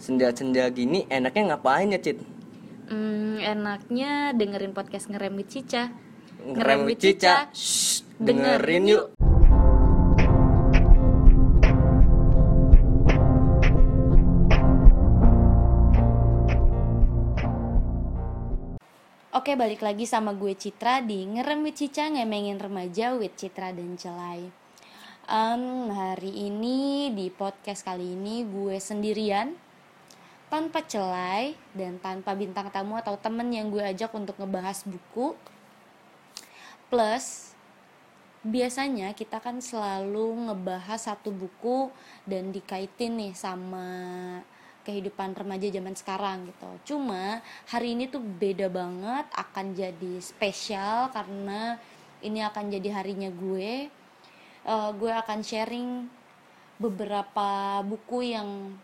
Senja-senja gini enaknya ngapain ya, Cit? Hmm, enaknya dengerin podcast ngerem with Cica. Ngerem with Cica. Shh, dengerin yuk. Oke, balik lagi sama gue Citra di Ngerem with Cica ngemengin remaja with Citra dan Celai. Em, hari ini di podcast kali ini gue sendirian tanpa celai dan tanpa bintang tamu atau temen yang gue ajak untuk ngebahas buku. Plus biasanya kita kan selalu ngebahas satu buku dan dikaitin nih sama kehidupan remaja zaman sekarang gitu. Cuma hari ini tuh beda banget, akan jadi spesial karena ini akan jadi harinya gue. Eh, gue akan sharing beberapa buku yang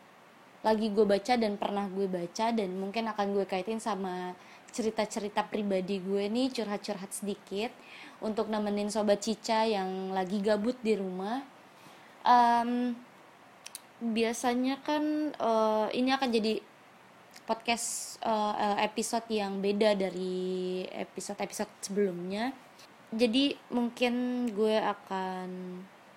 lagi gue baca dan pernah gue baca dan mungkin akan gue kaitin sama cerita-cerita pribadi gue nih curhat-curhat sedikit untuk nemenin sobat Cica yang lagi gabut di rumah. Em, biasanya kan eh, ini akan jadi podcast eh, episode yang beda dari episode-episode sebelumnya. Jadi mungkin gue akan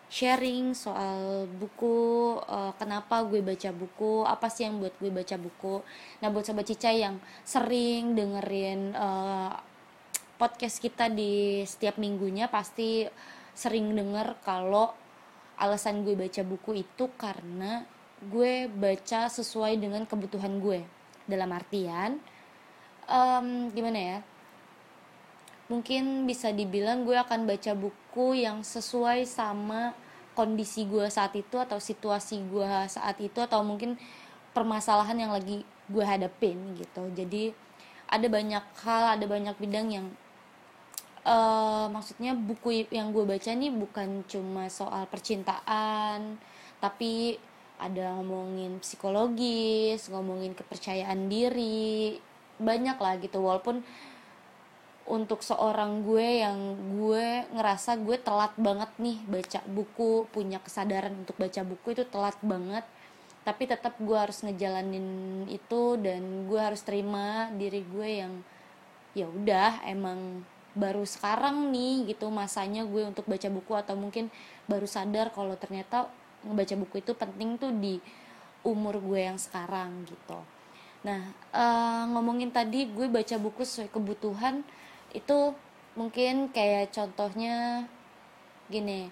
sharing soal buku, eh, kenapa gue baca buku, apa sih yang buat gue baca buku. Nah buat sobat Cica yang sering dengerin eh, podcast kita di setiap minggunya pasti sering denger kalau alasan gue baca buku itu karena gue baca sesuai dengan kebutuhan gue dalam artian em, gimana ya mungkin bisa dibilang gue akan baca buku yang sesuai sama kondisi gue saat itu atau situasi gue saat itu atau mungkin permasalahan yang lagi gue hadapin gitu. Jadi ada banyak hal ada banyak bidang yang eh maksudnya buku yang gue baca nih bukan cuma soal percintaan tapi ada ngomongin psikologis ngomongin kepercayaan diri banyak lah gitu. Walaupun untuk seorang gue yang gue ngerasa gue telat banget nih baca buku punya kesadaran untuk baca buku itu telat banget. Tapi tetap gue harus ngejalanin itu dan gue harus terima diri gue yang ya udah emang baru sekarang nih gitu masanya gue untuk baca buku atau mungkin baru sadar kalau ternyata ngebaca buku itu penting tuh di umur gue yang sekarang gitu. Nah eh, ngomongin tadi gue baca buku sesuai kebutuhan itu mungkin kayak contohnya gini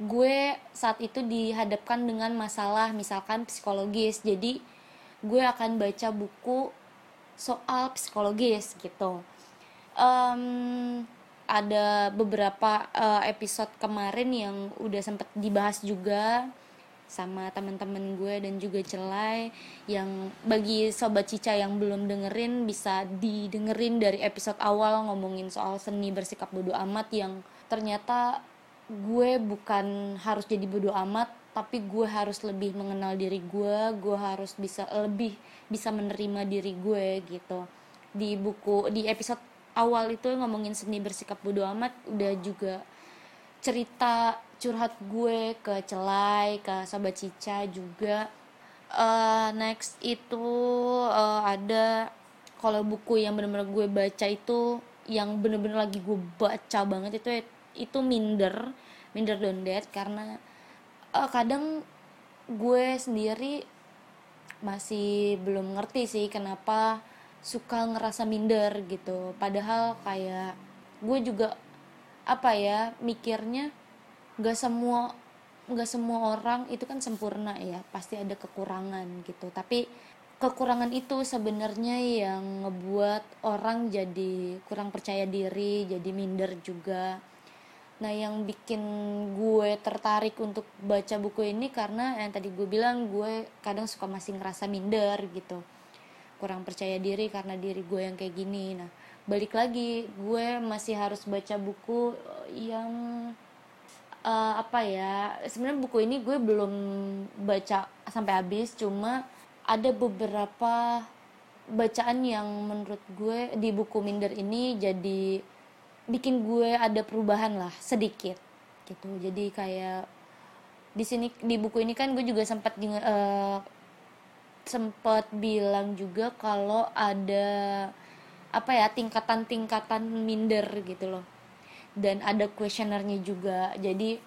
gue saat itu dihadapkan dengan masalah misalkan psikologis. Jadi gue akan baca buku soal psikologis gitu. Em, ada beberapa eh, episode kemarin yang udah sempet dibahas juga sama teman-teman gue dan juga Celai yang bagi sobat Cica yang belum dengerin bisa didengerin dari episode awal ngomongin soal seni bersikap bodoh amat yang ternyata gue bukan harus jadi bodoh amat tapi gue harus lebih mengenal diri gue gue harus bisa lebih bisa menerima diri gue gitu. Di buku di episode awal itu ngomongin seni bersikap bodoh amat udah juga cerita curhat gue ke Celai, ke Sobat Cica juga. Eh, next itu eh, ada kalau buku yang bener-bener gue baca itu yang bener-bener lagi gue baca banget itu itu minder, minder don't Dead karena eh, kadang gue sendiri masih belum ngerti sih kenapa suka ngerasa minder gitu. Padahal kayak gue juga apa ya mikirnya nggak semua nggak semua orang itu kan sempurna ya pasti ada kekurangan gitu. Tapi kekurangan itu sebenarnya yang ngebuat orang jadi kurang percaya diri jadi minder juga. Nah yang bikin gue tertarik untuk baca buku ini karena yang tadi gue bilang gue kadang suka masih ngerasa minder gitu. Kurang percaya diri karena diri gue yang kayak gini. Nah balik lagi gue masih harus baca buku yang eh, apa ya sebenarnya buku ini gue belum baca sampai habis cuma ada beberapa bacaan yang menurut gue di buku minder ini jadi bikin gue ada perubahan lah sedikit gitu. Jadi kayak di sini di buku ini kan gue juga sempat eh, sempat bilang juga kalau ada apa ya tingkatan-tingkatan minder gitu loh dan ada kuesionernya juga. Jadi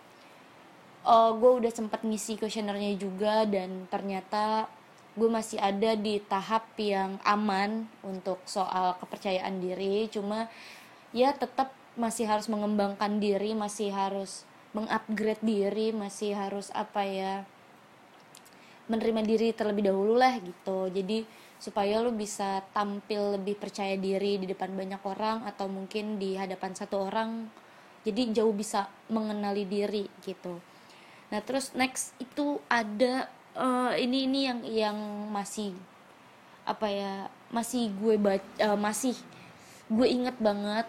uh, gue udah sempat ngisi kuesionernya juga dan ternyata gue masih ada di tahap yang aman untuk soal kepercayaan diri. Cuma ya tetap masih harus mengembangkan diri masih harus mengupgrade diri masih harus apa ya menerima diri terlebih dahulu lah gitu. Jadi supaya lu bisa tampil lebih percaya diri di depan banyak orang atau mungkin di hadapan satu orang jadi jauh bisa mengenali diri gitu. Nah terus next itu ada uh, ini ini yang yang masih apa ya masih gue baca uh, masih gue inget banget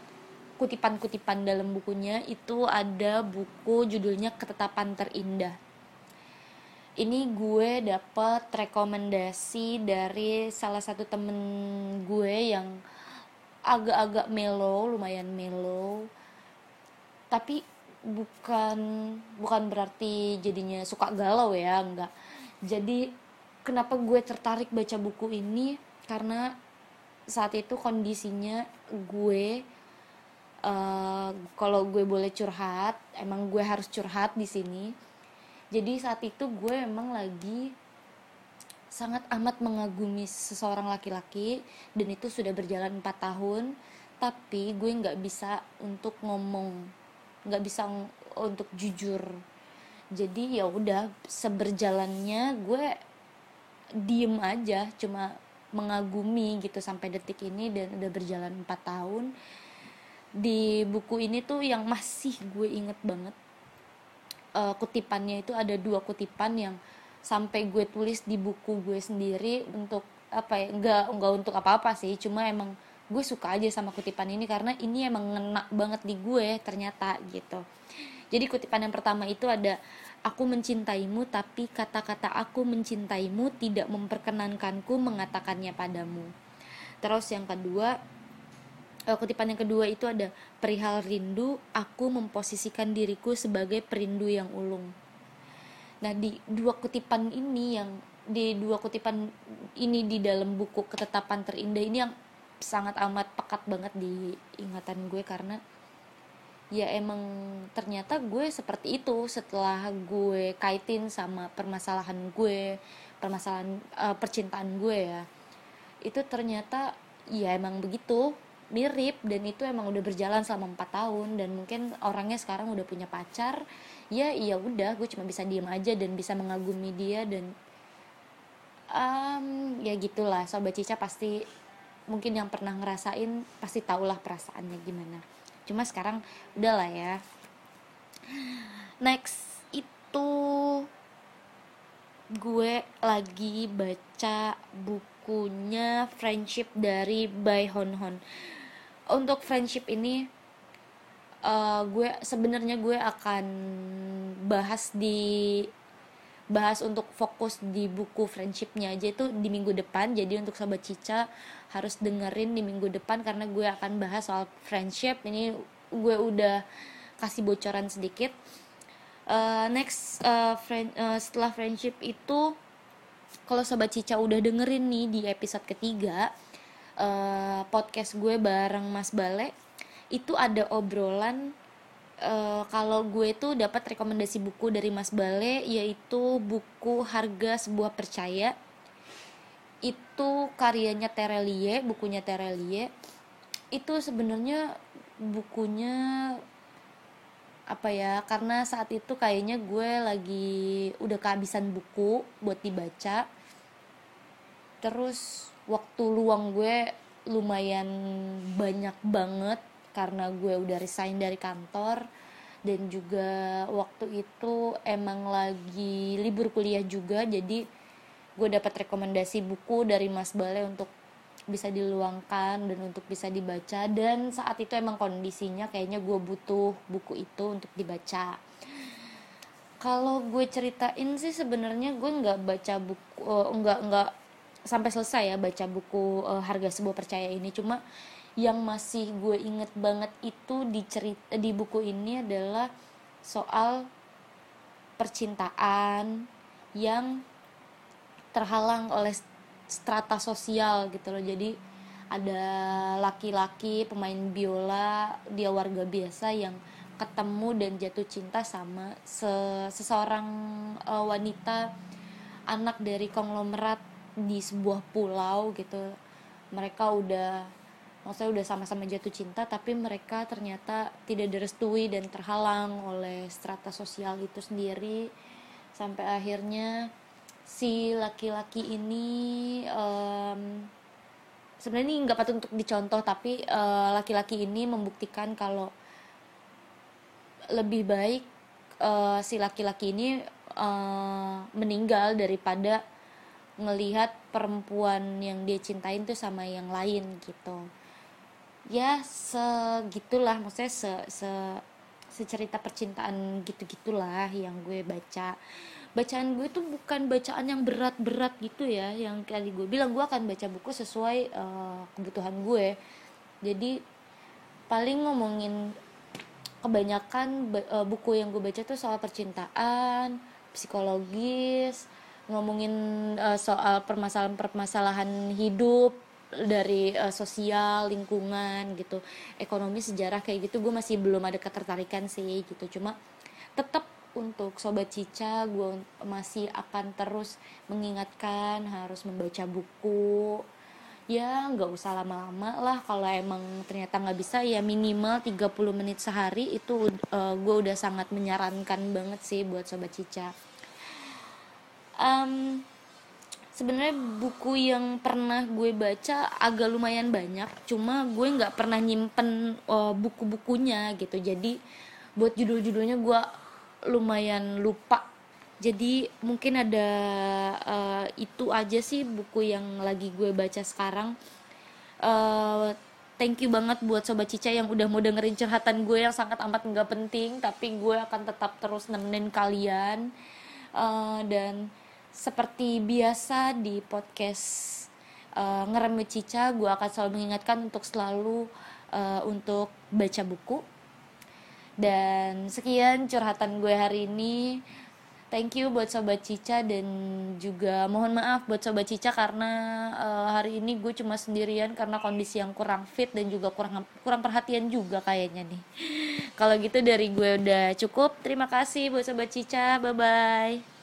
kutipan-kutipan dalam bukunya itu ada buku judulnya ketetapan terindah ini gue dapet rekomendasi dari salah satu temen gue yang agak-agak melo lumayan melo tapi bukan bukan berarti jadinya suka galau ya enggak. Jadi kenapa gue tertarik baca buku ini? Karena saat itu kondisinya gue uh, kalau gue boleh curhat emang gue harus curhat di sini jadi saat itu gue emang lagi sangat amat mengagumi seseorang laki-laki dan itu sudah berjalan 4 tahun. Tapi gue nggak bisa untuk ngomong nggak bisa untuk jujur. Jadi ya udah seberjalannya gue diem aja cuma mengagumi gitu sampai detik ini dan udah berjalan 4 tahun. Di buku ini tuh yang masih gue inget banget uh, kutipannya itu ada dua kutipan yang sampai gue tulis di buku gue sendiri untuk apa ya enggak enggak untuk apa apa sih. Cuma emang gue suka aja sama kutipan ini karena ini emang ngena banget di gue ternyata gitu. Jadi kutipan yang pertama itu ada aku mencintaimu tapi kata-kata aku mencintaimu tidak memperkenankanku mengatakannya padamu. Terus yang kedua uh, kutipan yang kedua itu ada perihal rindu aku memposisikan diriku sebagai perindu yang ulung. Nah di dua kutipan ini yang di dua kutipan ini di dalam buku ketetapan terindah ini yang sangat amat pekat banget di ingatan gue karena ya emang ternyata gue seperti itu setelah gue kaitin sama permasalahan gue permasalahan uh, percintaan gue ya. Itu ternyata ya emang begitu mirip dan itu emang udah berjalan selama empat tahun dan mungkin orangnya sekarang udah punya pacar ya iya udah gue cuma bisa diem aja dan bisa mengagumi dia dan um, ya gitulah sobat cica pasti mungkin yang pernah ngerasain pasti tahulah perasaannya gimana. Cuma sekarang udahlah ya. Next itu gue lagi baca bukunya Friendship dari Bai Hon Hon untuk friendship ini uh, gue sebenarnya gue akan bahas di bahas untuk fokus di buku friendshipnya aja itu di minggu depan. Jadi untuk sobat cica harus dengerin di minggu depan karena gue akan bahas soal friendship. Ini gue udah kasih bocoran sedikit. Uh, next uh, friend uh, setelah friendship itu kalau sobat cica udah dengerin nih di episode ketiga uh, podcast gue bareng Mas Bale itu ada obrolan uh, kalau gue tuh dapat rekomendasi buku dari Mas Bale yaitu buku Harga Sebuah Percaya. Itu karyanya Terelie bukunya Terelie itu sebenarnya bukunya apa ya karena saat itu kayaknya gue lagi udah kehabisan buku buat dibaca. Terus waktu luang gue lumayan banyak banget karena gue udah resign dari kantor. Dan juga waktu itu emang lagi libur kuliah juga jadi gue dapat rekomendasi buku dari Mas Bale untuk bisa diluangkan dan untuk bisa dibaca. Dan saat itu emang kondisinya kayaknya gue butuh buku itu untuk dibaca. Kalau gue ceritain sih sebenarnya gue nggak baca buku uh, nggak nggak sampai selesai ya baca buku uh, harga sebuah percaya ini. Cuma yang masih gue inget banget itu di cerita di buku ini adalah soal percintaan yang terhalang oleh strata sosial gitu loh. Jadi ada laki-laki pemain biola dia warga biasa yang ketemu dan jatuh cinta sama se seseorang uh, wanita anak dari konglomerat di sebuah pulau gitu. Mereka udah maksudnya udah sama-sama jatuh cinta tapi mereka ternyata tidak direstui dan terhalang oleh strata sosial itu sendiri. Sampai akhirnya si laki-laki ini um, sebenarnya ini nggak patut untuk dicontoh tapi eh, laki-laki uh, ini membuktikan kalau lebih baik uh, si laki-laki ini uh, meninggal daripada ngelihat perempuan yang dia cintain tuh sama yang lain gitu. Ya segitulah maksudnya se se secerita percintaan gitu gitulah yang gue baca. Bacaan gue tuh bukan bacaan yang berat-berat gitu ya yang kali gue bilang gue akan baca buku sesuai uh, kebutuhan gue. Jadi paling ngomongin kebanyakan uh, buku yang gue baca tuh soal percintaan psikologis ngomongin uh, soal permasalahan-permasalahan hidup dari uh, sosial lingkungan gitu. Ekonomi sejarah kayak gitu gue masih belum ada ketertarikan sih gitu. Cuma tetap untuk sobat Cica gue masih akan terus mengingatkan harus membaca buku. Ya nggak usah lama-lama lah. Kalau emang ternyata nggak bisa ya minimal 30 menit sehari itu uh, gue udah sangat menyarankan banget sih buat sobat Cica um, sebenarnya buku yang pernah gue baca agak lumayan banyak cuma gue nggak pernah nyimpen uh, buku-bukunya gitu. Jadi buat judul-judulnya gue lumayan lupa. Jadi mungkin ada uh, itu aja sih buku yang lagi gue baca sekarang. Uh, thank you banget buat sobat Cica yang udah mau dengerin curhatan gue yang sangat amat nggak penting tapi gue akan tetap terus nemenin kalian. Uh, dan seperti biasa di podcast uh, ngerem Cica gue akan selalu mengingatkan untuk selalu uh, untuk baca buku dan sekian curhatan gue hari ini. Thank you buat Sobat Cica dan juga mohon maaf buat Sobat Cica karena uh, hari ini gue cuma sendirian karena kondisi yang kurang fit dan juga kurang kurang perhatian juga kayaknya nih. Kalau gitu dari gue udah cukup. Terima kasih buat Sobat Cica. Bye bye.